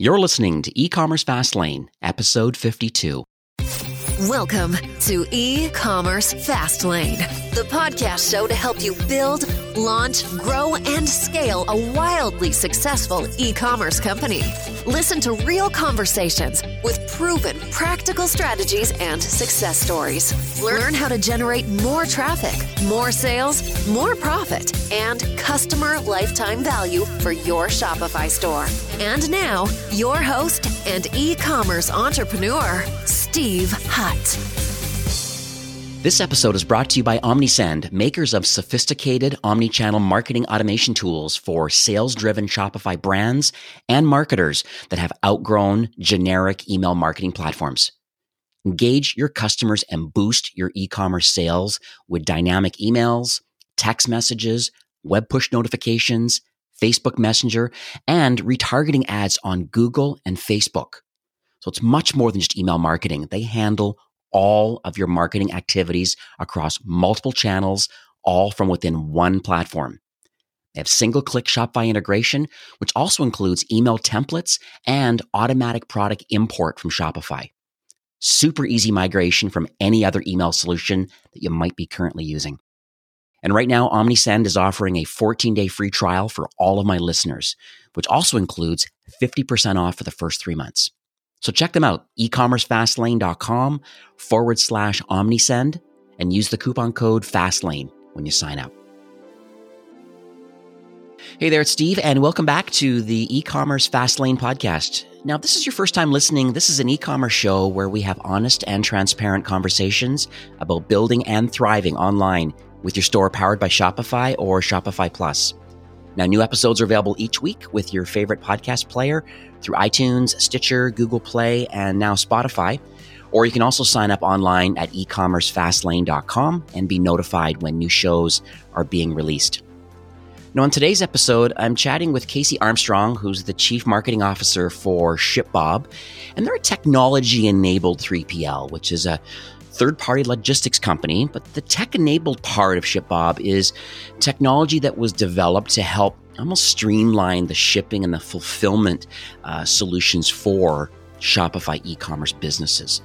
You're listening to E-commerce Fastlane, episode 52. Welcome to E-commerce Fastlane, the podcast show to help you build, launch, grow, and scale a wildly successful e-commerce company. Listen to real conversations with proven practical strategies and success stories. Learn how to generate more traffic, more sales, more profit, and customer lifetime value for your Shopify store. And now, your host and e-commerce entrepreneur, Steve Hutt. This episode is brought to you by Omnisend, makers of sophisticated omni-channel marketing automation tools for sales-driven Shopify brands and marketers that have outgrown generic email marketing platforms. Engage your customers and boost your e-commerce sales with dynamic emails, text messages, web push notifications, Facebook Messenger, and retargeting ads on Google and Facebook. So it's much more than just email marketing. They handle all of your marketing activities across multiple channels, all from within one platform. They have single click Shopify integration, which also includes email templates and automatic product import from Shopify. Super easy migration from any other email solution that you might be currently using. And right now, Omnisend is offering a 14 day free trial for all of my listeners, which also includes 50% off for the first three months. So check them out, ecommercefastlane.com forward slash omnisend and use the coupon code FASTLANE when you sign up. Hey there, it's Steve, and welcome back to the e-commerce Fastlane podcast. Now, if this is your first time listening, this is an e-commerce show where we have honest and transparent conversations about building and thriving online with your store powered by Shopify or Shopify Plus. Now, new episodes are available each week with your favorite podcast player through iTunes, Stitcher, Google Play, and now Spotify. Or you can also sign up online at ecommercefastlane.com and be notified when new shows are being released. Now, on today's episode, I'm chatting with Casey Armstrong, who's the Chief Marketing Officer for ShipBob, and they're a technology enabled 3PL, which is a third party logistics company. But the tech enabled part of ShipBob is technology that was developed to help almost streamline the shipping and the fulfillment uh, solutions for Shopify e-commerce businesses.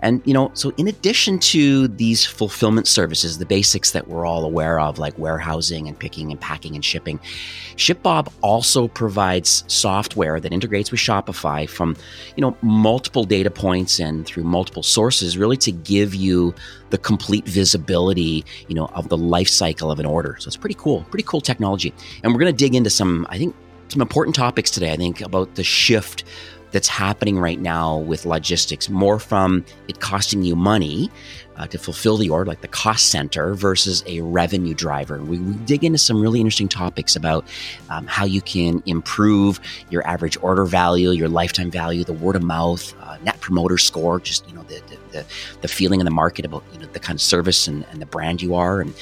And you know, so in addition to these fulfillment services, the basics that we're all aware of like warehousing and picking and packing and shipping, ShipBob also provides software that integrates with Shopify from, you know, multiple data points and through multiple sources really to give you the complete visibility, you know, of the life cycle of an order. So it's pretty cool, pretty cool technology. And we're going to dig into some I think some important topics today, I think about the shift that's happening right now with logistics, more from it costing you money uh, to fulfill the order, like the cost center, versus a revenue driver. We, we dig into some really interesting topics about um, how you can improve your average order value, your lifetime value, the word of mouth, uh, net promoter score, just you know the, the the, feeling in the market about you know the kind of service and, and the brand you are, and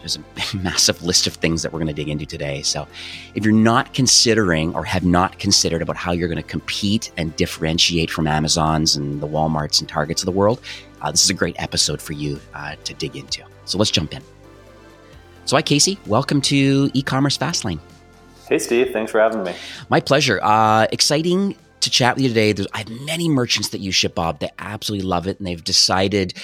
there's a massive list of things that we're going to dig into today. So, if you're not considering or have not considered about how you're going to compete and differentiate from Amazons and the WalMarts and Targets of the world, uh, this is a great episode for you uh, to dig into. So, let's jump in. So, hi, Casey. Welcome to e-commerce Fastlane. Hey, Steve. Thanks for having me. My pleasure. Uh, exciting to chat with you today. There's, I have many merchants that use ShipBob that absolutely love it, and they've decided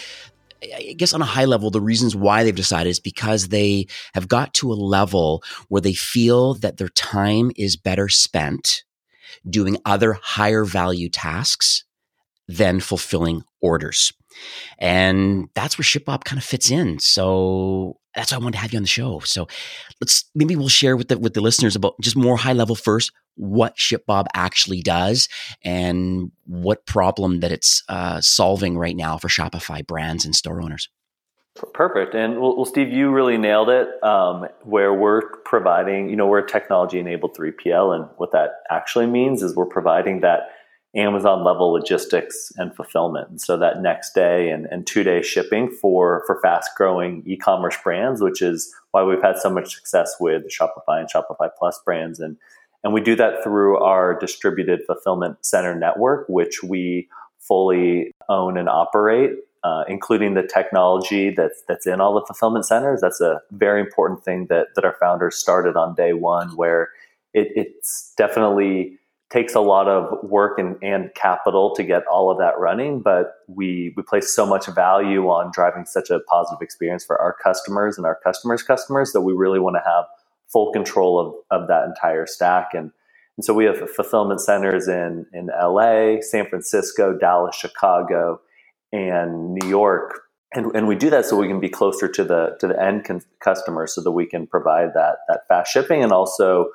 I guess on a high level, the reasons why they've decided is because they have got to a level where they feel that their time is better spent doing other higher value tasks than fulfilling orders. And that's where ShipBob kind of fits in. So that's why I wanted to have you on the show. So let's maybe we'll share with the with the listeners about just more high level first what ShipBob actually does and what problem that it's uh, solving right now for Shopify brands and store owners. Perfect. And well, Steve, you really nailed it. Um, where we're providing, you know, we're a technology enabled 3PL, and what that actually means is we're providing that Amazon level logistics and fulfillment. And so that next day and, and two day shipping for, for fast growing e commerce brands, which is why we've had so much success with Shopify and Shopify Plus brands. And, and we do that through our distributed fulfillment center network, which we fully own and operate. Uh, including the technology that's that's in all the fulfillment centers. That's a very important thing that that our founders started on day one, where it, it's definitely takes a lot of work and, and capital to get all of that running, but we we place so much value on driving such a positive experience for our customers and our customers' customers that we really want to have full control of, of that entire stack. And, and so we have fulfillment centers in, in LA, San Francisco, Dallas, Chicago, and New York. And, and we do that so we can be closer to the to the end con- customer so that we can provide that that fast shipping and also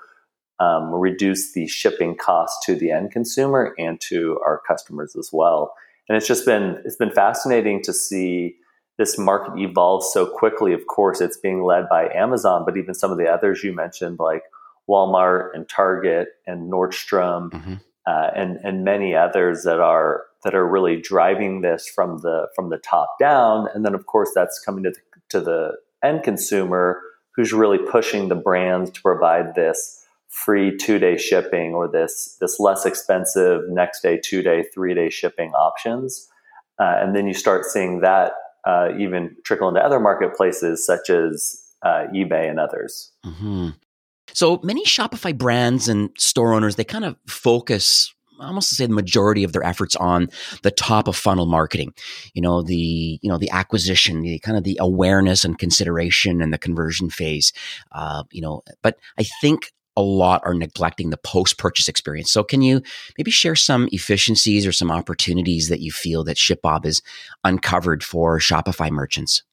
um, reduce the shipping cost to the end consumer and to our customers as well. And it's just been it's been fascinating to see this market evolve so quickly. Of course, it's being led by Amazon, but even some of the others you mentioned, like Walmart and Target and Nordstrom, mm-hmm. uh, and and many others that are that are really driving this from the from the top down. And then, of course, that's coming to the, to the end consumer who's really pushing the brands to provide this free two day shipping or this this less expensive next day, two day, three day shipping options. Uh, and then you start seeing that uh, even trickle into other marketplaces such as uh, eBay and others. Mm-hmm. So many Shopify brands and store owners they kind of focus almost to say the majority of their efforts on the top of funnel marketing you know the you know the acquisition the kind of the awareness and consideration and the conversion phase uh, you know but i think a lot are neglecting the post purchase experience. So, can you maybe share some efficiencies or some opportunities that you feel that ShipBob has uncovered for Shopify merchants?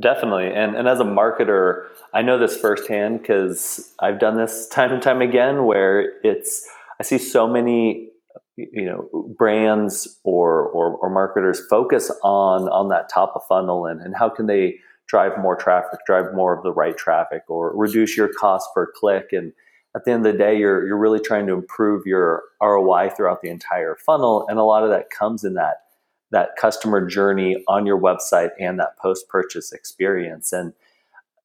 Definitely. And, and as a marketer, I know this firsthand because I've done this time and time again where it's, I see so many you know brands or, or, or marketers focus on on that top of funnel and, and how can they drive more traffic drive more of the right traffic or reduce your cost per click and at the end of the day, you're you're really trying to improve your ROI throughout the entire funnel, and a lot of that comes in that that customer journey on your website and that post purchase experience. And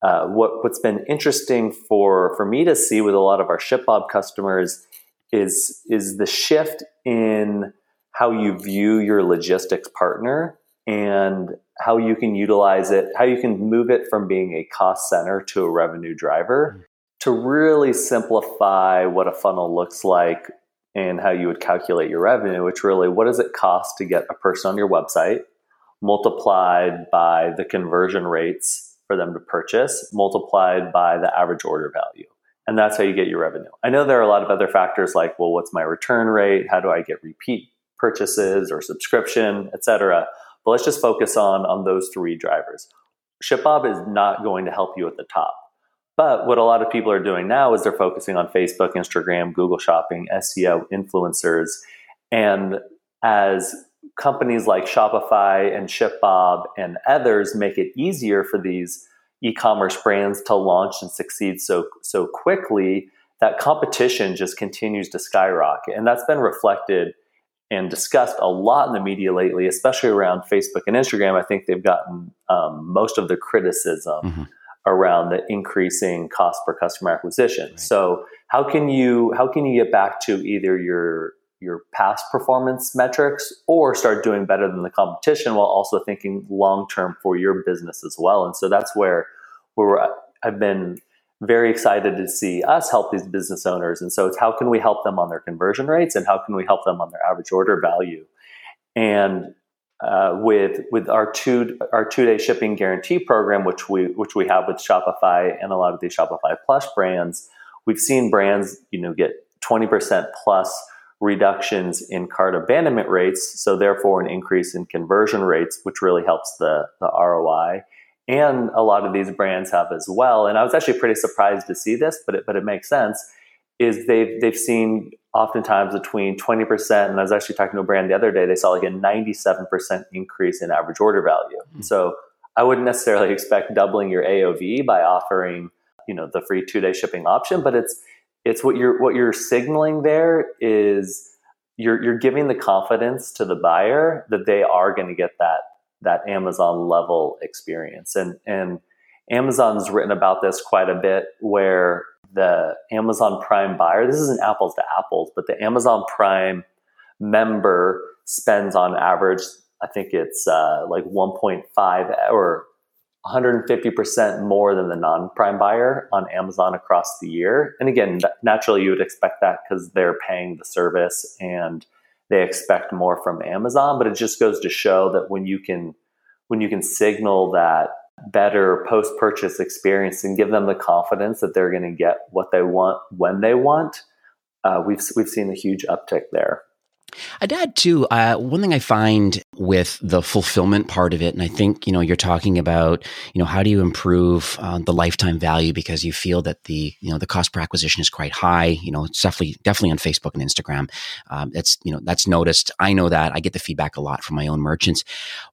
uh, what what's been interesting for for me to see with a lot of our ShipBob customers is is the shift in how you view your logistics partner and how you can utilize it, how you can move it from being a cost center to a revenue driver. To really simplify what a funnel looks like and how you would calculate your revenue, which really what does it cost to get a person on your website multiplied by the conversion rates for them to purchase, multiplied by the average order value. And that's how you get your revenue. I know there are a lot of other factors like, well, what's my return rate? How do I get repeat purchases or subscription, et cetera? But let's just focus on, on those three drivers. ShipBob is not going to help you at the top but what a lot of people are doing now is they're focusing on Facebook, Instagram, Google Shopping, SEO, influencers. And as companies like Shopify and ShipBob and others make it easier for these e-commerce brands to launch and succeed so so quickly, that competition just continues to skyrocket. And that's been reflected and discussed a lot in the media lately, especially around Facebook and Instagram. I think they've gotten um, most of the criticism. Mm-hmm around the increasing cost per customer acquisition. Right. So how can you how can you get back to either your your past performance metrics or start doing better than the competition while also thinking long term for your business as well. And so that's where where I've been very excited to see us help these business owners. And so it's how can we help them on their conversion rates and how can we help them on their average order value? And uh, with with our two our two day shipping guarantee program, which we which we have with Shopify and a lot of these Shopify Plus brands, we've seen brands you know get twenty percent plus reductions in cart abandonment rates, so therefore an increase in conversion rates, which really helps the the ROI. And a lot of these brands have as well. And I was actually pretty surprised to see this, but it, but it makes sense. Is they've they've seen oftentimes between 20% and i was actually talking to a brand the other day they saw like a 97% increase in average order value mm-hmm. so i wouldn't necessarily expect doubling your aov by offering you know the free two day shipping option but it's it's what you're what you're signaling there is you're you're giving the confidence to the buyer that they are going to get that that amazon level experience and and amazon's written about this quite a bit where the Amazon Prime buyer, this isn't apples to apples, but the Amazon Prime member spends on average, I think it's uh, like 1.5 or 150% more than the non-prime buyer on Amazon across the year. And again, naturally you would expect that because they're paying the service and they expect more from Amazon, but it just goes to show that when you can when you can signal that better post-purchase experience and give them the confidence that they're going to get what they want when they want, uh, we've we've seen a huge uptick there. I'd add too. Uh, one thing I find with the fulfillment part of it, and I think you know you're talking about you know how do you improve uh, the lifetime value because you feel that the you know the cost per acquisition is quite high. You know, it's definitely definitely on Facebook and Instagram. Um, it's you know that's noticed. I know that I get the feedback a lot from my own merchants.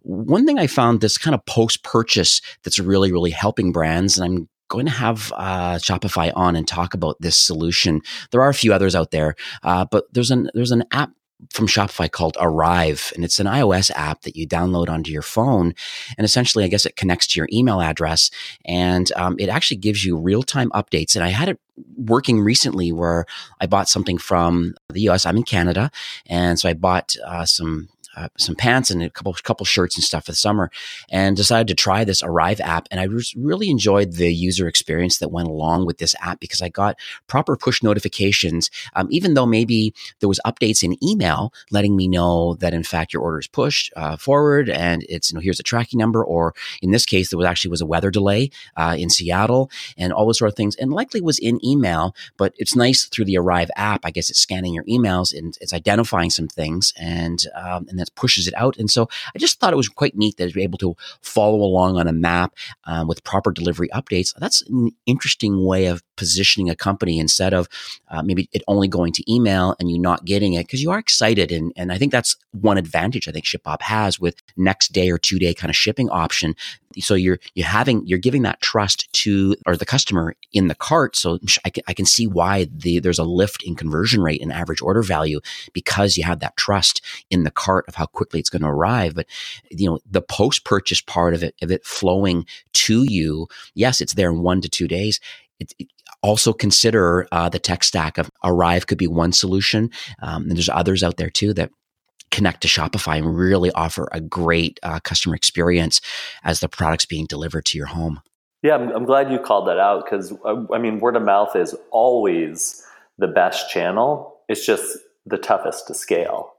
One thing I found this kind of post purchase that's really really helping brands, and I'm going to have uh, Shopify on and talk about this solution. There are a few others out there, uh, but there's an there's an app from Shopify called Arrive, and it's an iOS app that you download onto your phone. And essentially, I guess it connects to your email address, and um, it actually gives you real time updates. And I had it working recently where I bought something from the US. I'm in Canada, and so I bought uh, some uh, some pants and a couple couple shirts and stuff for the summer, and decided to try this Arrive app. And I really enjoyed the user experience that went along with this app because I got proper push notifications, um, even though maybe there was updates in email letting me know that in fact your order is pushed uh, forward and it's you know here's a tracking number, or in this case there was actually was a weather delay uh, in Seattle and all those sort of things, and likely was in email. But it's nice through the Arrive app. I guess it's scanning your emails and it's identifying some things and um, and that pushes it out. And so I just thought it was quite neat that you're able to follow along on a map um, with proper delivery updates. That's an interesting way of positioning a company instead of uh, maybe it only going to email and you not getting it because you are excited. And, and I think that's one advantage I think ShipBob has with next day or two day kind of shipping option. So you're you're having you're giving that trust to or the customer in the cart. So I can, I can see why the there's a lift in conversion rate and average order value because you have that trust in the cart of how quickly it's going to arrive. But you know the post purchase part of it of it flowing to you yes it's there in 1 to 2 days. It, it, also consider uh, the tech stack of arrive could be one solution um, and there's others out there too that connect to Shopify and really offer a great uh, customer experience as the product's being delivered to your home. Yeah, I'm, I'm glad you called that out because uh, I mean, word of mouth is always the best channel. It's just the toughest to scale,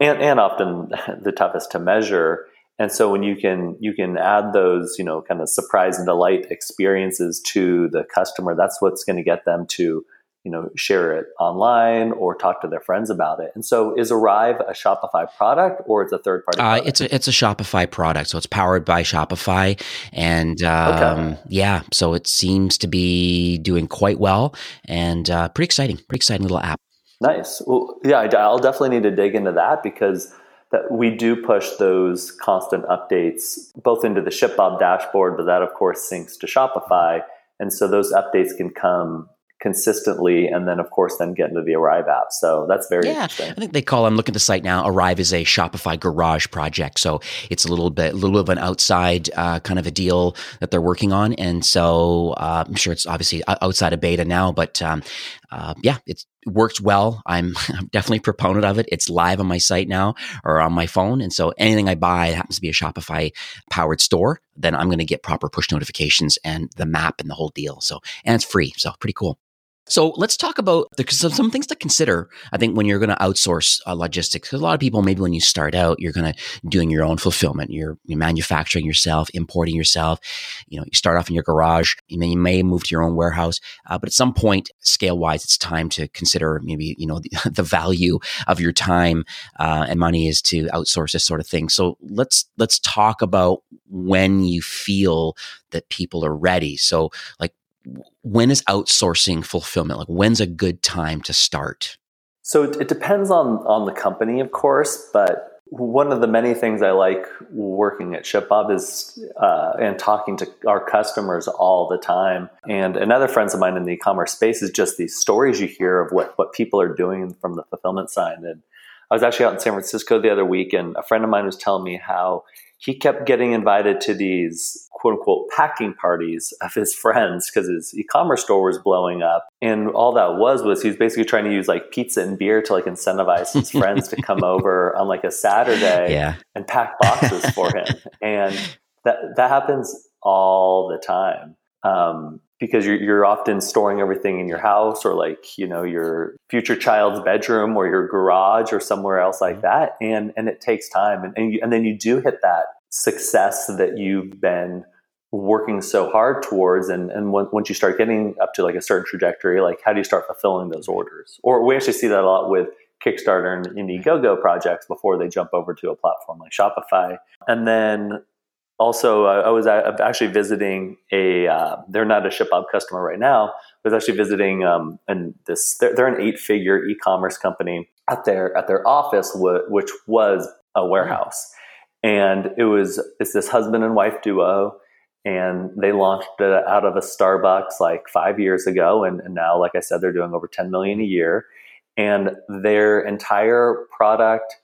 and and often the toughest to measure. And so when you can you can add those you know kind of surprise and delight experiences to the customer, that's what's going to get them to you know share it online or talk to their friends about it. And so is arrive a shopify product or it's a third party uh, it's a it's a shopify product so it's powered by shopify. And um, okay. yeah so it seems to be doing quite well and uh, pretty exciting pretty exciting little app. Nice. Well yeah i'll definitely need to dig into that because that we do push those constant updates both into the shipbob dashboard but that of course syncs to shopify. And so those updates can come consistently and then of course then get into the arrive app. So that's very yeah, interesting. I think they call i'm looking at the site now arrive is a shopify garage project. So it's a little bit a little bit of an outside uh, kind of a deal that they're working on. And so uh, i'm sure it's obviously outside of beta now but um, uh, yeah it works well. I'm, I'm definitely proponent of it. It's live on my site now or on my phone. And so anything i buy happens to be a shopify powered store then i'm going to get proper push notifications and the map and the whole deal. So and it's free. So pretty cool so let's talk about the, some, some things to consider. I think when you're going to outsource uh, logistics, a lot of people, maybe when you start out, you're going to doing your own fulfillment. You're, you're, manufacturing yourself, importing yourself. You know, you start off in your garage. You may, you may move to your own warehouse, uh, but at some point, scale wise, it's time to consider maybe you know the, the value of your time uh, and money is to outsource this sort of thing. So let's let's talk about when you feel that people are ready. So like when is outsourcing fulfillment? Like when's a good time to start? So it depends on on the company, of course, but one of the many things I like working at ShipBob is uh, and talking to our customers all the time. And another friends of mine in the e-commerce space is just these stories you hear of what what people are doing from the fulfillment side. And I was actually out in San Francisco the other week, and a friend of mine was telling me how he kept getting invited to these quote unquote packing parties of his friends because his e-commerce store was blowing up. And all that was was he was basically trying to use like pizza and beer to like incentivize his friends to come over on like a Saturday yeah. and pack boxes for him. And that that happens all the time. Um, because you're, you're often storing everything in your house or like you know your future child's bedroom or your garage or somewhere else like mm-hmm. that and and it takes time and and, you, and then you do hit that success that you've been working so hard towards and and once you start getting up to like a certain trajectory like how do you start fulfilling those orders? Or we actually see that a lot with kickstarter and indiegogo projects before they jump over to a platform like shopify. And then also uh, i was actually visiting a uh, they're not a shipbob customer right now I was actually visiting um, and this they're, they're an eight figure e-commerce company at their at their office which was a warehouse and it was it's this husband and wife duo and they launched it out of a starbucks like five years ago and, and now like i said they're doing over 10 million a year and their entire product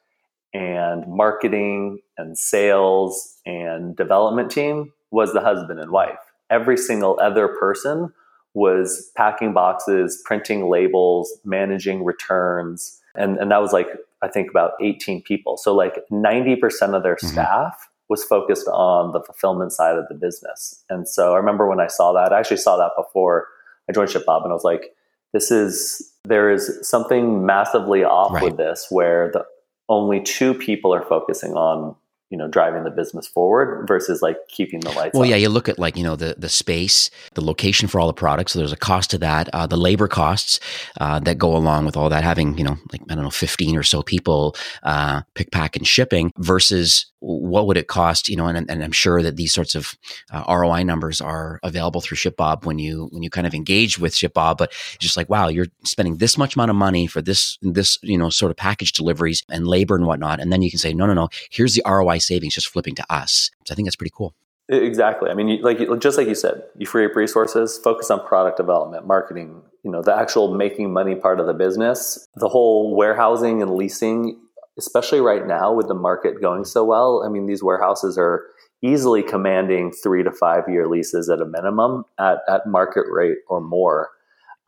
and marketing and sales and development team was the husband and wife. Every single other person was packing boxes, printing labels, managing returns. And, and that was like, I think about 18 people. So, like 90% of their mm-hmm. staff was focused on the fulfillment side of the business. And so I remember when I saw that, I actually saw that before I joined ShipBob, and I was like, this is, there is something massively off right. with this where the only two people are focusing on you know driving the business forward versus like keeping the lights well on. yeah you look at like you know the the space the location for all the products. So there's a cost to that uh, the labor costs uh, that go along with all that having you know like i don't know 15 or so people uh, pick pack and shipping versus what would it cost you know and, and i'm sure that these sorts of uh, roi numbers are available through shipbob when you when you kind of engage with shipbob. But it's just like wow you're spending this much amount of money for this this you know sort of package deliveries and labor and whatnot. And then you can say no no no here's the roi savings just flipping to us. So i think that's pretty cool. Exactly. I mean like just like you said you free up resources focus on product development marketing you know the actual making money part of the business. The whole warehousing and leasing especially right now with the market going so well, I mean, these warehouses are easily commanding three to five year leases at a minimum at, at market rate or more.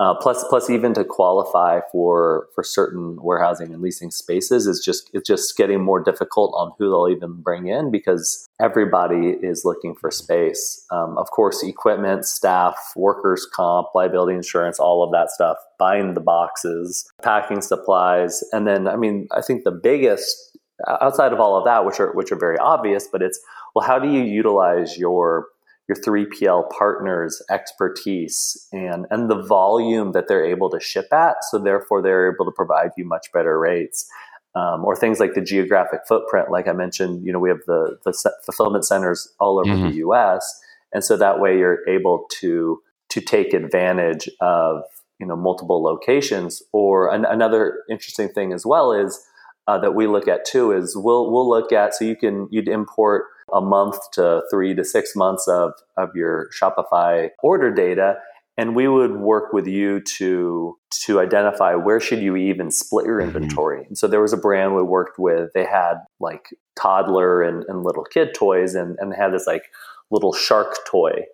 Uh, plus, plus, even to qualify for for certain warehousing and leasing spaces is just it's just getting more difficult on who they'll even bring in because everybody is looking for space. Um, of course, equipment, staff, workers' comp, liability insurance, all of that stuff. Buying the boxes, packing supplies, and then I mean, I think the biggest outside of all of that, which are which are very obvious, but it's well, how do you utilize your your 3PL partners' expertise and, and the volume that they're able to ship at. So therefore, they're able to provide you much better rates. Um, or things like the geographic footprint, like I mentioned, you know, we have the, the fulfillment centers all over mm-hmm. the U.S., and so that way you're able to to take advantage of you know multiple locations. Or an, another interesting thing as well is uh, that we look at too is we'll we'll look at so you can you'd import a month to three to six months of, of your Shopify order data. And we would work with you to to identify where should you even split your mm-hmm. inventory. Mm-hmm. And so there was a brand we worked with. They had like toddler and, and little kid toys, and, and they had this like little shark toy.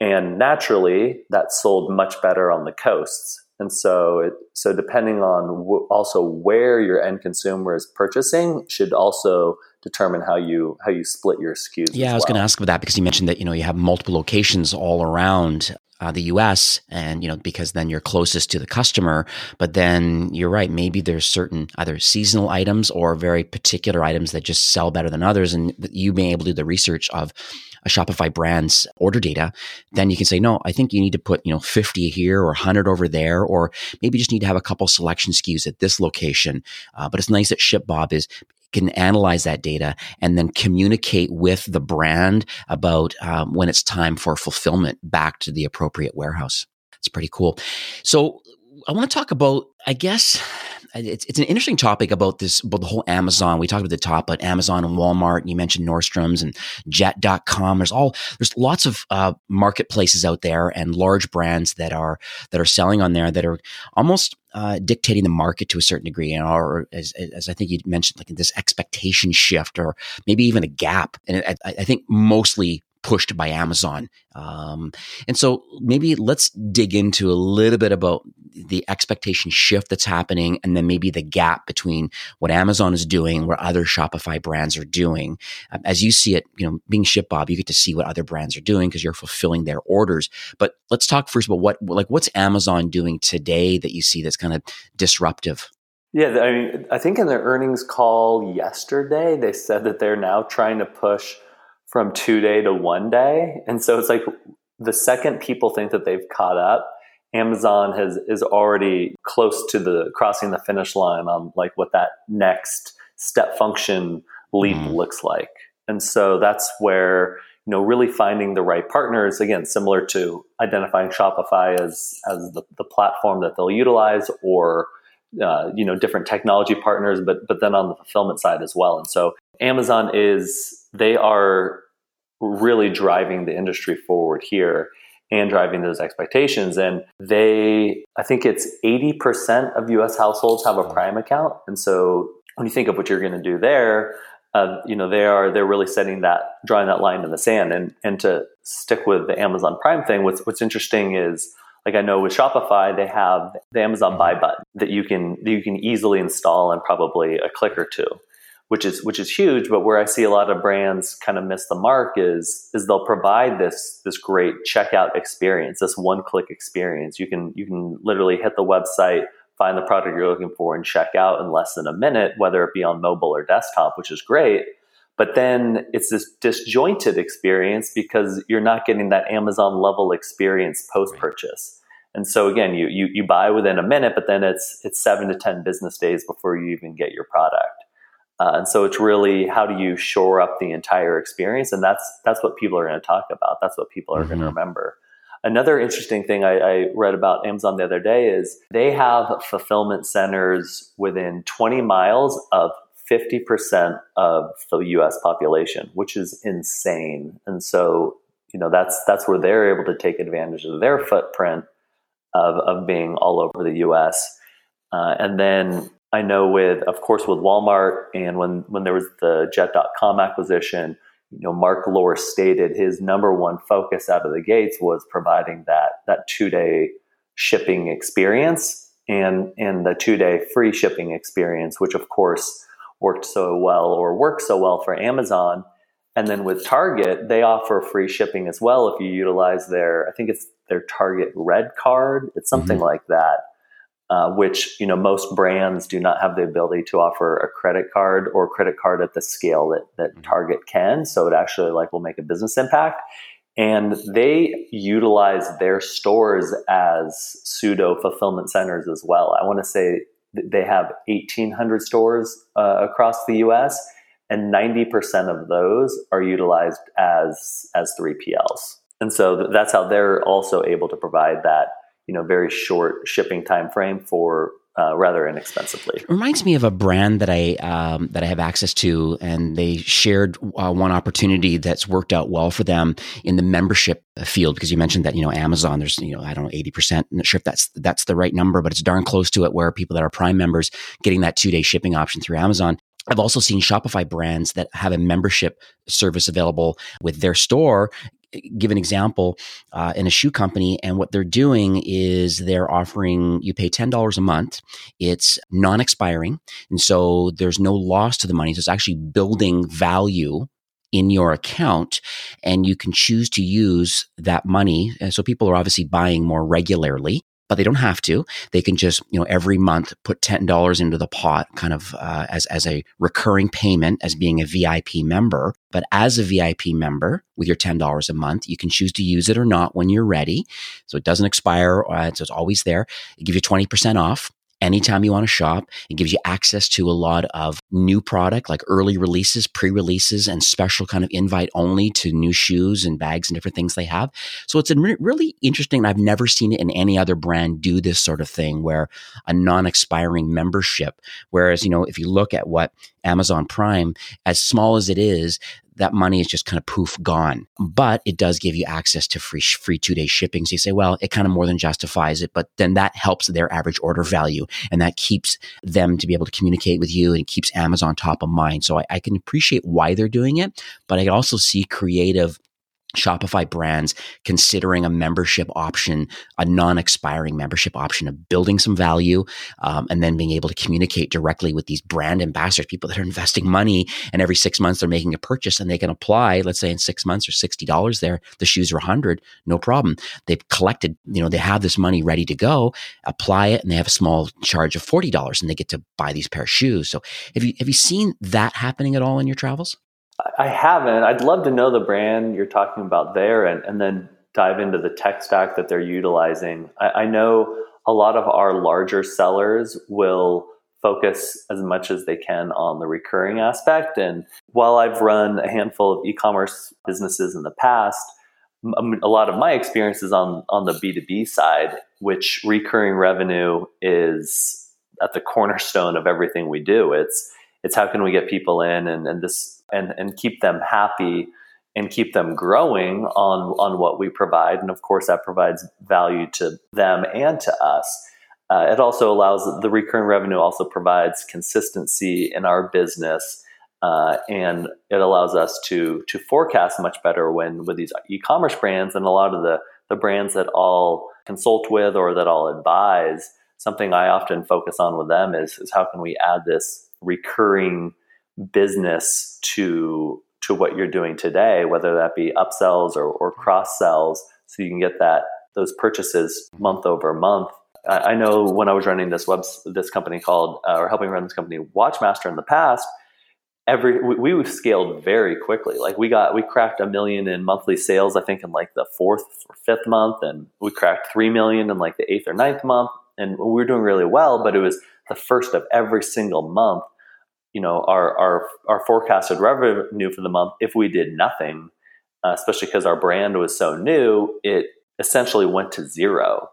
And naturally, that sold much better on the coasts. And so, it, so depending on w- also where your end consumer is purchasing, should also determine how you how you split your SKUs. Yeah, I was well. going to ask about that because you mentioned that you know you have multiple locations all around uh, the U.S. and you know because then you're closest to the customer. But then you're right, maybe there's certain either seasonal items or very particular items that just sell better than others, and you being able to do the research of a Shopify brand's order data, then you can say, no, I think you need to put, you know, 50 here or 100 over there, or maybe just need to have a couple selection SKUs at this location. Uh, but it's nice that ShipBob is can analyze that data and then communicate with the brand about um, when it's time for fulfillment back to the appropriate warehouse. It's pretty cool. So I want to talk about, I guess, it's, it's an interesting topic about this, about the whole Amazon. We talked about the top, but Amazon and Walmart, and you mentioned Nordstrom's and jet.com. There's all, there's lots of uh, marketplaces out there and large brands that are, that are selling on there that are almost uh, dictating the market to a certain degree, know, or as, as I think you mentioned, like this expectation shift or maybe even a gap. And I, I think mostly pushed by Amazon. Um, and so maybe let's dig into a little bit about the expectation shift that's happening and then maybe the gap between what Amazon is doing, what other Shopify brands are doing. Um, as you see it, you know, being Ship Bob, you get to see what other brands are doing because you're fulfilling their orders. But let's talk first about what, like, what's Amazon doing today that you see that's kind of disruptive? Yeah, I mean, I think in their earnings call yesterday, they said that they're now trying to push from two day to one day. And so it's like the second people think that they've caught up, Amazon has is already close to the crossing the finish line on like what that next step function leap mm. looks like. And so that's where you know really finding the right partners again similar to identifying Shopify as as the, the platform that they'll utilize or uh, you know different technology partners but but then on the fulfillment side as well and so Amazon is they are really driving the industry forward here and driving those expectations. And they, I think it's 80% of US households have a Prime account. And so when you think of what you're going to do there, uh, you know, they are, they're really setting that, drawing that line in the sand. And, and to stick with the Amazon Prime thing, what's, what's interesting is, like I know with Shopify, they have the Amazon buy button that you can, that you can easily install in probably a click or two which is which is huge. But where I see a lot of brands kind of miss the mark is is they'll provide this this great checkout experience, this one click experience. You can you can literally hit the website, find the product you're looking for, and check out in less than a minute, whether it be on mobile or desktop, which is great. But then it's this disjointed experience because you're not getting that Amazon level experience post purchase. And so again, you, you you buy within a minute, but then it's it's seven to ten business days before you even get your product. Uh, and so it's really how do you shore up the entire experience, and that's that's what people are going to talk about. That's what people are mm-hmm. going to remember. Another interesting thing I, I, read about Amazon the other day is they have fulfillment centers within 20 miles of 50% of the U.S. population, which is insane. And so you know that's that's where they're able to take advantage of their footprint of of being all over the U.S. Uh, and then I know with, of course, with Walmart and when, when there was the jet.com acquisition, you know, Mark Lore stated his number one focus out of the gates was providing that, that two day shipping experience and, and the two day free shipping experience, which of course worked so well or worked so well for Amazon. And then with Target, they offer free shipping as well if you utilize their, I think it's their Target Red card. It's something mm-hmm. like that uh, which you know most brands do not have the ability to offer a credit card or credit card at the scale that that mm-hmm. Target can. So it actually like will make a business impact. And they utilize their stores as pseudo fulfillment centers as well. I want to say they have 1,800 stores uh, across the U.S. and 90% of those are utilized as as 3PLs. And so that's how they're also able to provide that you know very short shipping time frame for uh, rather inexpensively. It reminds me of a brand that I um, that I have access to, and they shared uh, one opportunity that's worked out well for them in the membership field because you mentioned that you know Amazon. There's you know I don't know eighty percent. Not sure if that's that's the right number, but it's darn close to it. Where people that are Prime members getting that two day shipping option through Amazon. I've also seen Shopify brands that have a membership service available with their store give an example uh, in a shoe company, and what they're doing is they're offering you pay ten dollars a month. It's non-expiring, and so there's no loss to the money. So it's actually building value in your account and you can choose to use that money. And so people are obviously buying more regularly but they don't have to. They can just, you know, every month put ten dollars into the pot, kind of uh, as as a recurring payment, as being a VIP member. But as a VIP member with your ten dollars a month, you can choose to use it or not when you're ready. So it doesn't expire; uh, so it's always there. It gives you twenty percent off anytime you want to shop. It gives you access to a lot of new product like early releases, pre-releases, and special kind of invite only to new shoes and bags and different things they have. So it's really interesting. I've never seen it in any other brand do this sort of thing where a non-expiring membership. Whereas, you know, if you look at what Amazon Prime, as small as it is, that money is just kind of poof gone. But it does give you access to free free two day shipping. So you say, well, it kind of more than justifies it, but then that helps their average order value, and that keeps them to be able to communicate with you, and keeps Amazon top of mind. So I, I can appreciate why they're doing it, but I also see creative Shopify brands considering a membership option, a non expiring membership option of building some value um, and then being able to communicate directly with these brand ambassadors, people that are investing money and every six months they're making a purchase and they can apply, let's say in six months or $60 there, the shoes are 100 no problem. They've collected, you know, they have this money ready to go, apply it and they have a small charge of $40 and they get to buy these pair of shoes. So have you, have you seen that happening at all in your travels? I haven't. I'd love to know the brand you're talking about there and, and then dive into the tech stack that they're utilizing. I, I know a lot of our larger sellers will focus as much as they can on the recurring aspect. And while I've run a handful of e-commerce businesses in the past, a lot of my experience is on on the B2B side, which recurring revenue is at the cornerstone of everything we do. It's it's how can we get people in and, and this and and keep them happy and keep them growing on on what we provide. And of course that provides value to them and to us. Uh, it also allows the recurring revenue also provides consistency in our business uh, and it allows us to to forecast much better when with these e-commerce brands and a lot of the the brands that I'll consult with or that I'll advise. Something I often focus on with them is, is how can we add this recurring business to to what you're doing today, whether that be upsells or, or cross sells, so you can get that those purchases month over month. I, I know when I was running this web this company called uh, or helping run this company Watchmaster in the past, every we, we scaled very quickly. Like we got we cracked a million in monthly sales, I think in like the fourth or fifth month, and we cracked three million in like the eighth or ninth month, and we were doing really well. But it was the first of every single month you know our our our forecasted revenue for the month if we did nothing uh, especially because our brand was so new it essentially went to zero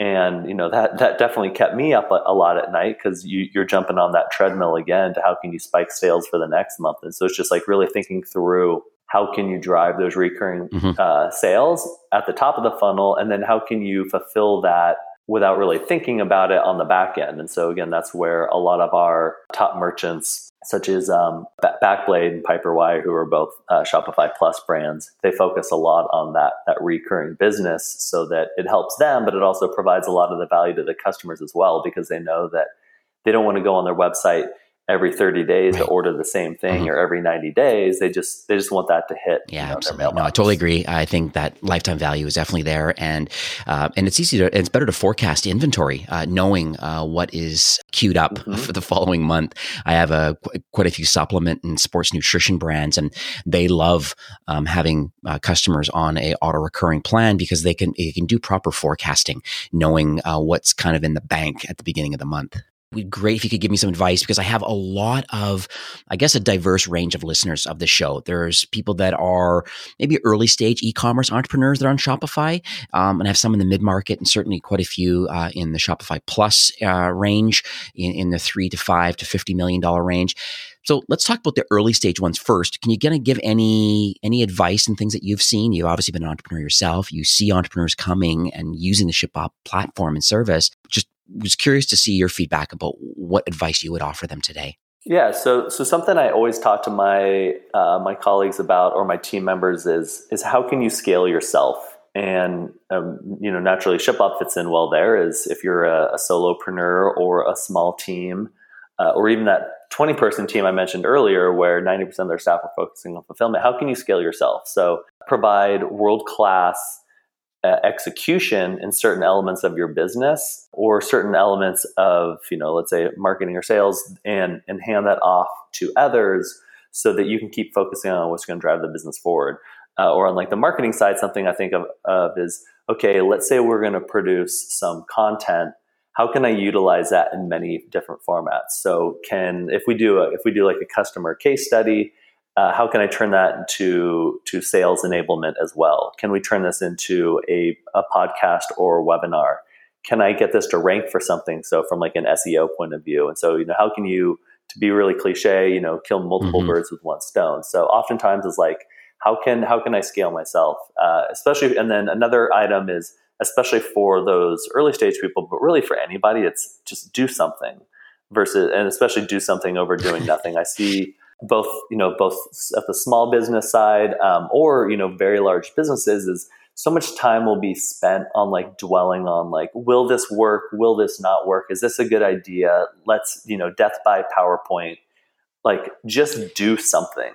and you know that that definitely kept me up a, a lot at night because you, you're jumping on that treadmill again to how can you spike sales for the next month and so it's just like really thinking through how can you drive those recurring mm-hmm. uh, sales at the top of the funnel and then how can you fulfill that without really thinking about it on the back end. And so again, that's where a lot of our top merchants, such as um, BaKblade and Piper Wai, who are both uh, Shopify Plus brands, they focus a lot on that that recurring business, so that it helps them, but it also provides a lot of the value to the customers as well, because they know that they don't want to go on their website every 30 days to order the same thing mm-hmm. or every 90 days. They just they just want that to hit yeah you know, no i totally agree. I think that lifetime value is definitely there and uh, and it's easy to it's better to forecast inventory uh, knowing uh, what is queued up mm-hmm. for the following month. I have a quite a few supplement and sports nutrition brands and they love um, having uh, customers on a auto recurring plan because they can they can do proper forecasting knowing uh, what's kind of in the bank at the beginning of the month would be great if you could give me some advice because I have a lot of, I guess, a diverse range of listeners of the show. There's people that are maybe early stage e-commerce entrepreneurs that are on Shopify, um, and I have some in the mid market, and certainly quite a few uh, in the Shopify Plus uh, range, in, in, the three to five to fifty million dollar range. So let's talk about the early stage ones first. Can you of give any any advice and things that you've seen? You've obviously been an entrepreneur yourself. You see entrepreneurs coming and using the ShipBob platform and service. Just was curious to see your feedback about what advice you would offer them today. Yeah, so so something I always talk to my uh, my colleagues about or my team members is is how can you scale yourself? And um, you know, naturally, ShipBob fits in well. There is if you're a, a solopreneur or a small team, uh, or even that 20 person team I mentioned earlier, where 90% of their staff are focusing on fulfillment. How can you scale yourself? So provide world class uh, execution in certain elements of your business or certain elements of you know let's say marketing or sales and and hand that off to others so that you can keep focusing on what's going to drive the business forward. Uh, or on like the marketing side something i think of, of is okay let's say we're going to produce some content. How can i utilize that in many different formats? So can if we do a, if we do like a customer case study uh, how can I turn that into to sales enablement as well? Can we turn this into a, a podcast or a webinar? Can I get this to rank for something? So from like an SEO point of view, and so you know, how can you to be really cliche, you know, kill multiple mm-hmm. birds with one stone? So oftentimes is like, how can how can I scale myself? Uh, especially, and then another item is especially for those early stage people, but really for anybody, it's just do something versus, and especially do something over doing nothing. I see both you know both at the small business side um, or you know very large businesses is so much time will be spent on like dwelling on like will this work? Will this not work? Is this a good idea? Let's you know death by powerpoint. Like just do something.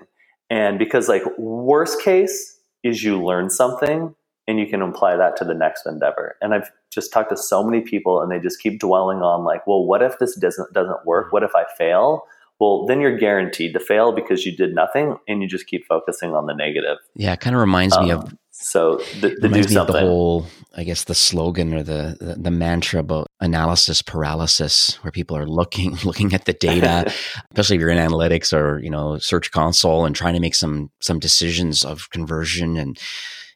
And because like worst case is you learn something and you can apply that to the next endeavor. And i've just talked to so many people and they just keep dwelling on like well what if this doesn't doesn't work? What if i fail well then you're guaranteed to fail because you did nothing and you just keep focusing on the negative yeah it kind of reminds um, me of um, so the, the me of the whole i guess the slogan or the, the, the mantra about analysis paralysis where people are looking looking at the data especially if you're in analytics or you know search console and trying to make some some decisions of conversion and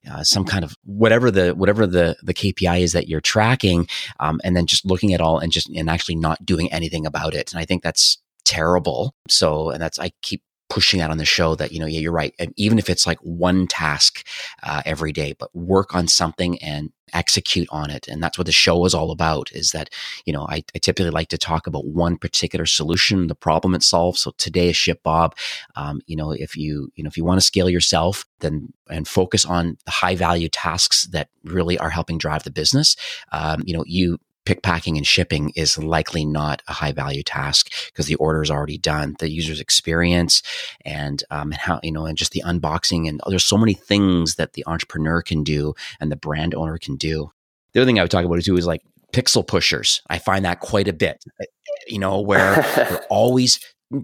uh, some kind of whatever the whatever the the KPI is that you're tracking, um, and then just looking at all and just and actually not doing anything about it. And I think that's terrible. So, and that's I keep pushing that on the show that you know yeah you're right. And even if it's like one task uh, every day but work on something and execute on it. And that's what the show is all about is that you know I, I typically like to talk about one particular solution the problem it solves. So today is ShipBob um, you know if you you know if you want to scale yourself then and focus on the high value tasks that really are helping drive the business um, you know you pick packing and shipping is likely not a high value task because the order is already done the user's experience and um, how you know and just the unboxing and there's so many things that the entrepreneur can do and the brand owner can do. The other thing i would talk about too is like pixel pushers. I find that quite a bit you know where they're always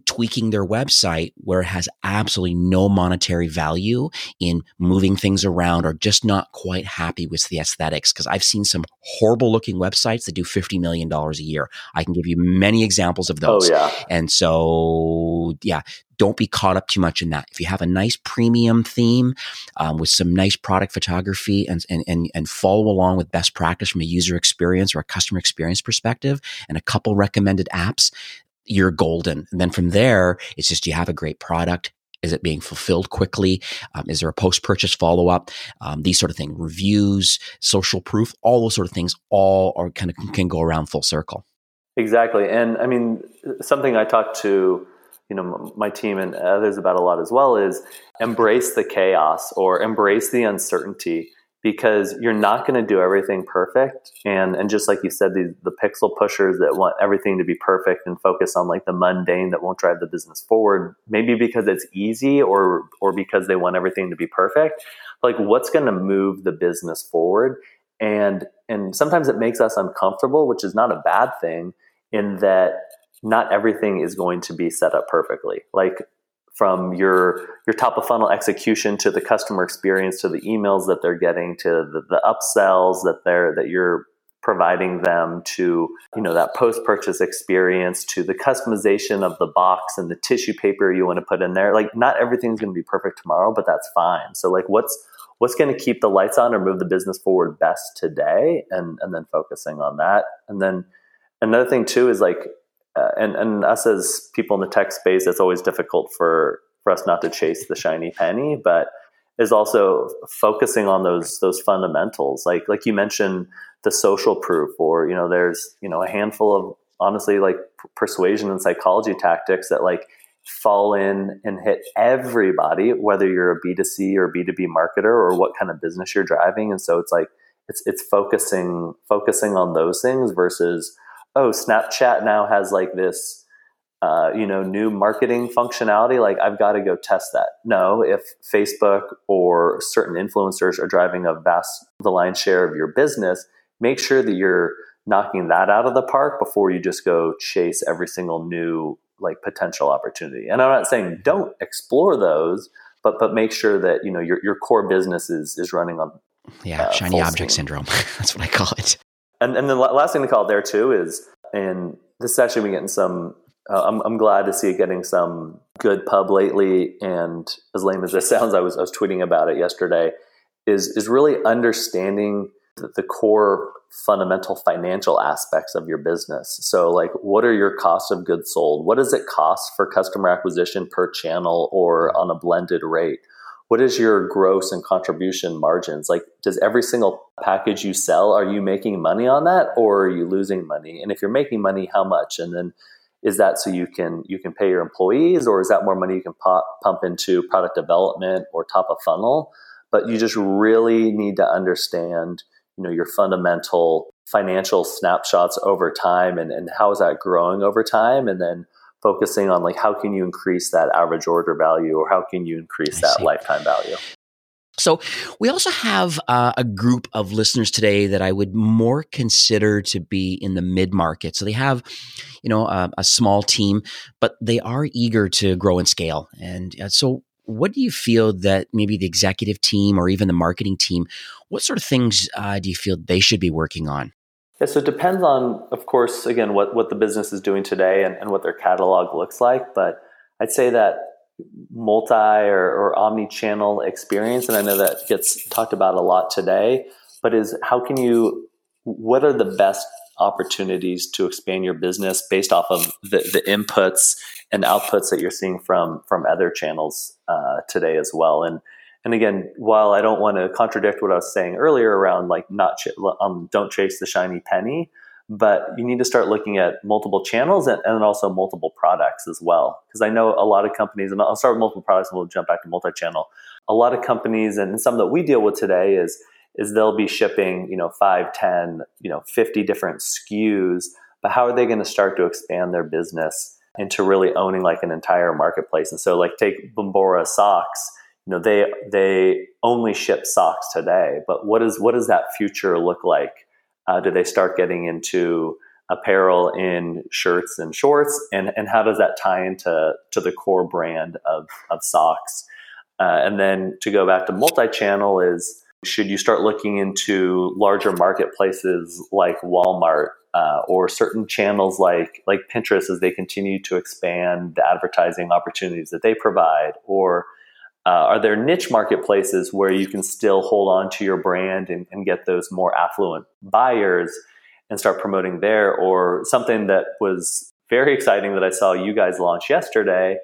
tweaking their website where it has absolutely no monetary value in moving things around or just not quite happy with the aesthetics. Cause I've seen some horrible looking websites that do $50 million a year. I can give you many examples of those. Oh, yeah. And so, yeah, don't be caught up too much in that. If you have a nice premium theme um, with some nice product photography and, and, and, and follow along with best practice from a user experience or a customer experience perspective and a couple recommended apps, you're golden. And then from there, it's just you have a great product. Is it being fulfilled quickly? Um, is there a post purchase follow up? Um, these sort of things, reviews, social proof, all those sort of things, all are kind of can go around full circle. Exactly, and I mean something I talk to you know my team and others about a lot as well is embrace the chaos or embrace the uncertainty because you're not going to do everything perfect. And and just like you said the the pixel pushers that want everything to be perfect and focus on like the mundane that won't drive the business forward maybe because it's easy or or because they want everything to be perfect like what's going to move the business forward? And and sometimes it makes us uncomfortable which is not a bad thing in that not everything is going to be set up perfectly. Like from your your top of funnel execution to the customer experience to the emails that they're getting to the, the upsells that they're that you're providing them to you know that post purchase experience to the customization of the box and the tissue paper you want to put in there. Like not everything's going to be perfect tomorrow but that's fine. So like what's what's going to keep the lights on or move the business forward best today? And and then focusing on that. And then another thing too is like uh, and and us as people in the tech space, it's always difficult for for us not to chase the shiny penny, but is also focusing on those those fundamentals. Like like you mentioned, the social proof, or you know, there's you know a handful of honestly like persuasion and psychology tactics that like fall in and hit everybody, whether you're a B2C or B2B marketer or what kind of business you're driving. And so it's like it's it's focusing focusing on those things versus oh, Snapchat now has like this, uh, you know, new marketing functionality. Like I've got to go test that. No, if Facebook or certain influencers are driving a vast, the lion's share of your business, make sure that you're knocking that out of the park before you just go chase every single new like potential opportunity. And I'm not saying don't explore those, but but make sure that you know your your core business is is running on. Yeah, uh, shiny object steam. syndrome. That's what I call it. And and the last thing to call there too is, and this is actually been getting some. Uh, I'm I'm glad to see it getting some good pub lately. And as lame as this sounds, I was I was tweeting about it yesterday. Is is really understanding the, the core fundamental financial aspects of your business. So, like, what are your costs of goods sold? What does it cost for customer acquisition per channel or on a blended rate? What is your gross and contribution margins? Like, does every single package you sell, are you making money on that or are you losing money? And if you're making money, how much? And then is that so you can you can pay your employees or is that more money you can pop, pump into product development or top of funnel but you just really need to understand you know your fundamental financial snapshots over time and, and how is that growing over time and then focusing on like how can you increase that average order value or how can you increase that lifetime value so we also have uh, a group of listeners today that I would more consider to be in the mid market. So they have, you know, a, a, small team, but they are eager to grow and scale. And uh, so, what do you feel that maybe the executive team or even the marketing team, what sort of things uh, do you feel they should be working on? Yeah, so it depends on, of course, again, what, what the business is doing today and, and what their catalog looks like. But I'd say that multi or, or omni-channel experience, and I know that gets talked about a lot today, but is how can you, what are the best opportunities to expand your business based off of the, the inputs and outputs that you're seeing from from other channels uh, today as well and and again while i don't want to contradict what i was saying earlier around like not ch- um, don't chase the shiny penny but you need to start looking at multiple channels and, and also multiple products as well. Because I know a lot of companies, and I'll start with multiple products and we'll jump back to multi-channel. A lot of companies and some that we deal with today is is they'll be shipping, you know, five, 10, you know, 50 different SKUs, but how are they going to start to expand their business into really owning like an entire marketplace? And so like take Bombas socks, you know, they they only ship socks today, but what is what does that future look like? Uh, do they start getting into apparel in shirts and shorts? And, and how does that tie into to the core brand of, of socks? Uh, and then to go back to multi channel is should you start looking into larger marketplaces like Walmart uh, or certain channels like like Pinterest as they continue to expand the advertising opportunities that they provide, or uh, are there niche marketplaces where you can still hold on to your brand and, and, get those more affluent buyers and start promoting there? Or something that was very exciting that I saw you guys launch yesterday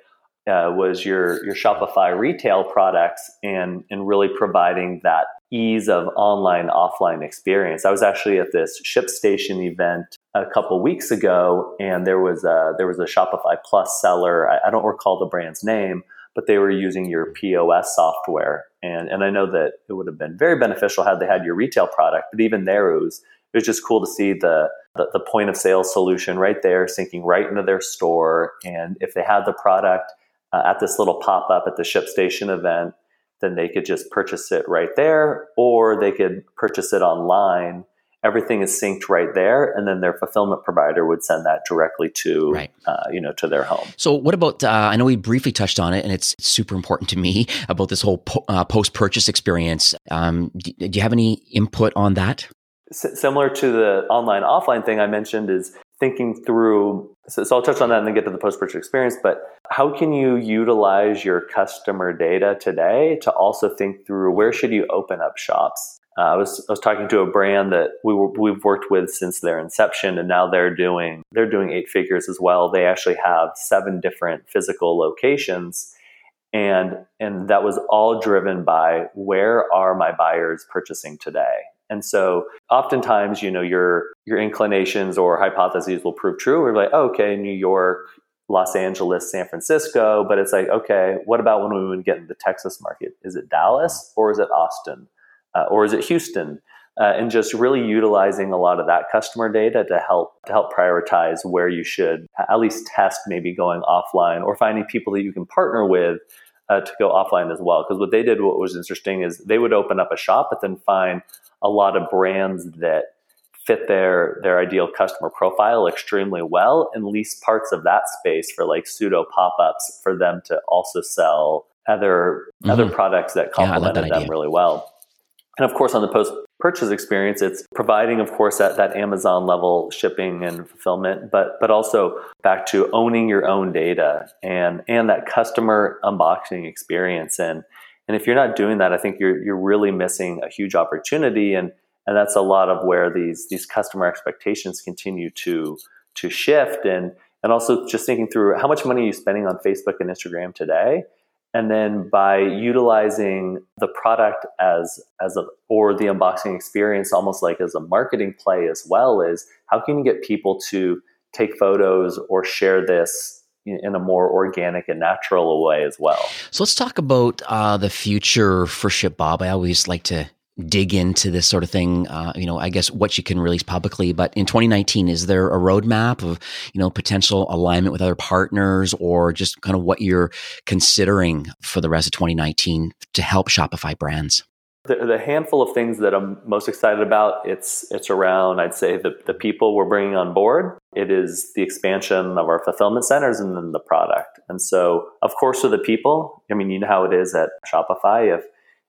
uh, was your your Shopify retail products and and really providing that ease of online offline experience. I was actually at this ShipStation event a couple weeks ago, and there was a there was a Shopify Plus seller. I, I don't recall the brand's name but they were using your POS software. And, and I know that it would have been very beneficial had they had your retail product, but even there it was, it was just cool to see the, the, the point of sale solution right there, syncing right into their store. And if they had the product uh, at this little pop up at the ShipStation event, then they could just purchase it right there, or they could purchase it online everything is synced right there, and then their fulfillment provider would send that directly to right. uh, you know to their home. So, what about? Uh, I know we briefly touched on it, and it's super important to me about this whole po- uh, post purchase experience. Um, do, do, you have any input on that? S- similar to the online offline thing I mentioned, is thinking through. So, so I'll touch on that and then get to the post purchase experience. But how can you utilize your customer data today to also think through where should you open up shops? Uh, I was I was talking to a brand that we were, we've worked with since their inception, and now they're doing they're doing eight figures as well. They actually have seven different physical locations, and and that was all driven by where are my buyers purchasing today. And so, oftentimes, you know, your your inclinations or hypotheses will prove true. We're like, oh, okay, New York, Los Angeles, San Francisco, but it's like, okay, what about when we would get into the Texas market? Is it Dallas or is it Austin? Uh, or is it Houston? Uh, and just really utilizing a lot of that customer data to help to help prioritize where you should at least test maybe going offline or finding people that you can partner with uh, to go offline as well. Because what they did, what was interesting, is they would open up a shop, but then find a lot of brands that fit their their ideal customer profile extremely well and lease parts of that space for like pseudo pop-ups for them to also sell other mm-hmm. other products that complemented yeah, them really well and of course, on the post purchase experience, it's providing, of course, at that Amazon level shipping and fulfillment, but but also back to owning your own data and and that customer unboxing experience. And and if you're not doing that, I think you're you're really missing a huge opportunity. And and that's a lot of where these these customer expectations continue to to shift. And and also just thinking through how much money are you spending on Facebook and Instagram today? And then by utilizing the product as as a or the unboxing experience almost like as a marketing play as well is how can you get people to take photos or share this in a more organic and natural way as well. So let's talk about uh, the future for ShipBob. I always like to dig into this sort of thing. Uh, you know, I guess what you can release publicly. But in 2019, is there a roadmap of you know potential alignment with other partners, or just kind of what you're considering for the rest of 2019 to help Shopify brands? The, the, handful of things that I'm most excited about, it's it's around, I'd say, the, the people we're bringing on board. It is the expansion of our fulfillment centers and then the product. And so, of course, for the people, I mean, you know how it is at Shopify. If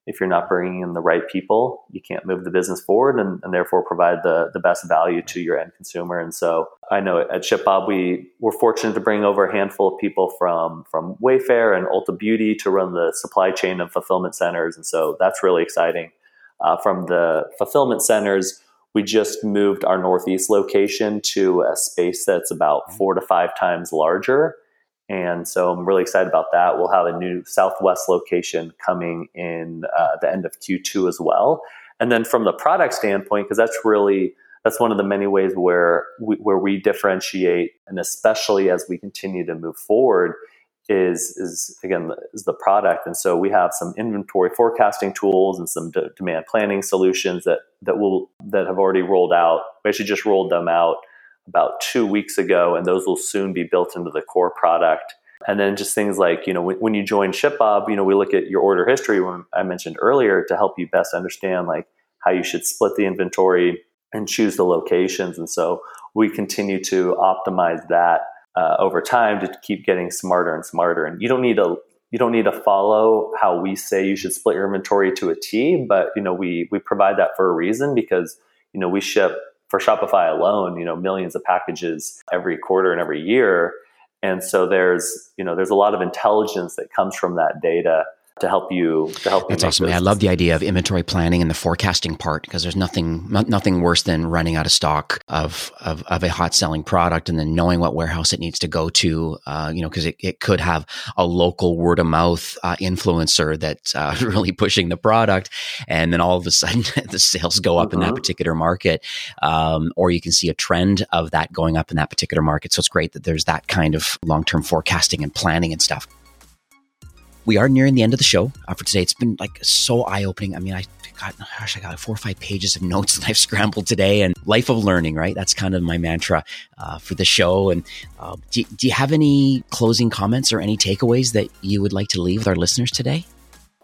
if you're not bringing in the right people, you can't move the business forward and, and, therefore provide the, the best value to your end consumer. And so I know at ShipBob, we were fortunate to bring over a handful of people from, from Wayfair and Ulta Beauty to run the supply chain and fulfillment centers. And so that's really exciting. Uh, from the fulfillment centers, we just moved our Northeast location to a space that's about four to five times larger. And so I'm really excited about that. We'll have a new Southwest location coming in uh, the end of Q2 as well. And then from the product standpoint, because that's really that's one of the many ways where we, where we differentiate, and especially as we continue to move forward, is is again is the product. And so we have some inventory forecasting tools and some de- demand planning solutions that that will that have already rolled out. We actually just rolled them out about two weeks ago, and those will soon be built into the core product. And then just things like, you know, when, when you join ShipBob, you know, we look at your order history, when I mentioned earlier, to help you best understand like how you should split the inventory and choose the locations. And so we continue to optimize that uh, over time to keep getting smarter and smarter. And you don't need to you don't need to follow how we say you should split your inventory to a T, but you know we we provide that for a reason because you know we ship for Shopify alone, you know, millions of packages every quarter and every year. And so there's, you know, there's a lot of intelligence that comes from that data to help you to help That's awesome. I love the idea of inventory planning and the forecasting part because there's nothing nothing worse than running out of stock of, of, of a hot selling product and then knowing what warehouse it needs to go to. Uh, you know, because it, it could have a local word of mouth uh, influencer that's uh, really pushing the product, and then all of a sudden the sales go up mm-hmm. in that mm-hmm. particular market, um, or you can see a trend of that going up in that particular market. So it's great that there's that kind of long term forecasting and planning and stuff we are nearing the end of the show uh, for today. It's been like so eye opening. I mean, I got, gosh, I got like four or five pages of notes that I've scrambled today and life of learning, right? That's kind of my mantra uh, for the show. And uh, do, do you have any closing comments or any takeaways that you would like to leave with our listeners today?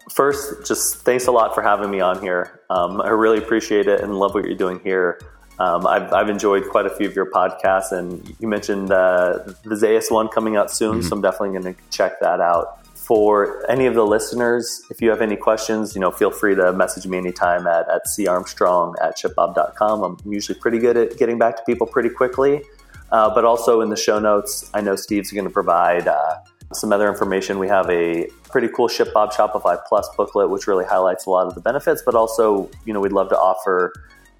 First, just thanks a lot for having me on here. Um, I really appreciate it and love what you're doing here. Um, I've, I've, enjoyed quite a few of your podcasts, and you mentioned uh, the Zayas one coming out soon, mm-hmm. so I'm definitely going to check that out for any of the listeners, if you have any questions, you know, feel free to message me anytime at, at carmstrong at shipbob.com. I'm usually pretty good at getting back to people pretty quickly. Uh, but also in the show notes, I know Steve's going to provide uh, some other information. We have a pretty cool ShipBob Shopify Plus booklet, which really highlights a lot of the benefits, but also, you know, we'd love to offer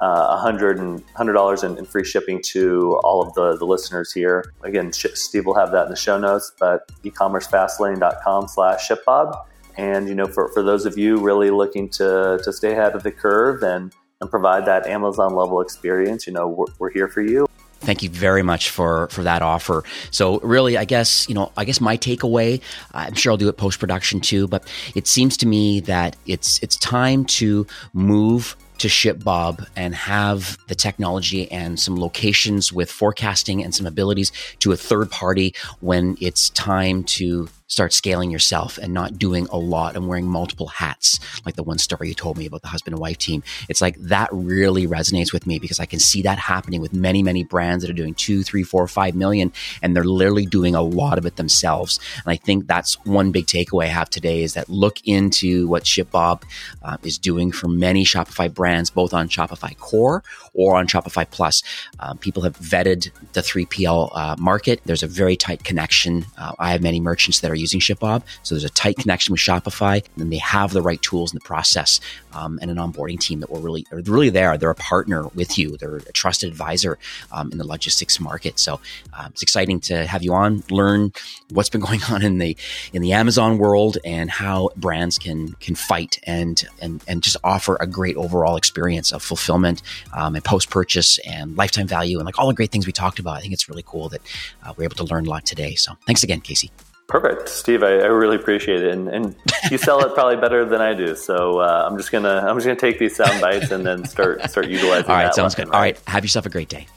uh, hundred and hundred dollars in, in, free shipping to all of the, the listeners here. Again, Steve will have that in the show notes, but ecommercefastlane.com slash shipbob. And, you know, for, for those of you really looking to, to stay ahead of the curve and, and provide that Amazon level experience, you know, we're, we're here for you. Thank you very much for for that offer. So really, I guess you know, I guess my takeaway. I'm sure I'll do it post production too, but it seems to me that it's it's time to move to ShipBob and have the technology and some locations with forecasting and some abilities to a third party when it's time to start scaling yourself and not doing a lot and wearing multiple hats, like the one story you told me about the husband and wife team. It's like that really resonates with me because I can see that happening with many, many brands that are doing two, three, four, five million, and they're literally doing a lot of it themselves. And I think that's one big takeaway I have today is that look into what ShipBob uh, is doing for many Shopify brands, both on Shopify Core or on Shopify Plus. Uh, people have vetted the 3PL uh, market. There's a very tight connection. Uh, I have many merchants that are using ShipBob. So there's a tight connection with Shopify, and they have the right tools in the process um, and an onboarding team that will really are really there. They're a partner with you. They're a trusted advisor um, in the logistics market. So um, it's exciting to have you on, learn what's been going on in the in the Amazon world and how brands can can fight and and and just offer a great overall experience of fulfillment um, and post purchase and lifetime value and like all the great things we talked about. I think it's really cool that uh, we're able to learn a lot today. So thanks again, Casey. Perfect, Steve. I, I really appreciate it, and, and, you sell it probably better than I do. So uh, I'm just gonna I'm just gonna take these sound bites and then start start utilizing. All right, sounds good. Right. All right, have yourself a great day.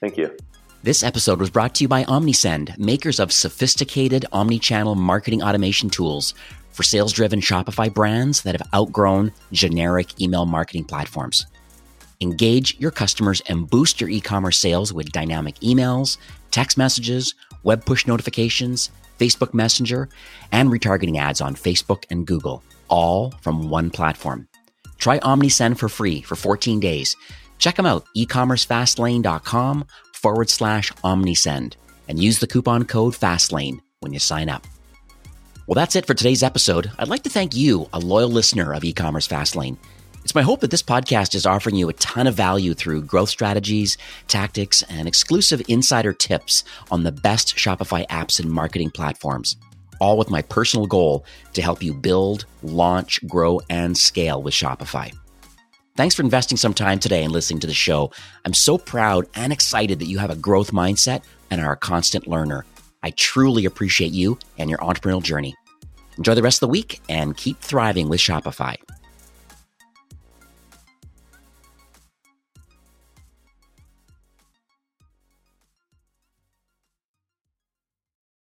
Thank you. This episode was brought to you by Omnisend, makers of sophisticated omni-channel marketing automation tools for sales-driven Shopify brands that have outgrown generic email marketing platforms. Engage your customers and boost your e-commerce sales with dynamic emails, text messages, web push notifications, Facebook Messenger, and retargeting ads on Facebook and Google, all from one platform. Try OmniSend for free for 14 days. Check them out, ecommercefastlane.com forward slash OmniSend and use the coupon code FASTLANE when you sign up. Well, that's it for today's episode. I'd like to thank you, a loyal listener of e-commerce Fastlane. It's my hope that this podcast is offering you a ton of value through growth strategies, tactics, and exclusive insider tips on the best Shopify apps and marketing platforms, all with my personal goal to help you build, launch, grow, and scale with Shopify. Thanks for investing some time today and listening to the show. I'm so proud and excited that you have a growth mindset and are a constant learner. I truly appreciate you and your entrepreneurial journey. Enjoy the rest of the week and keep thriving with Shopify.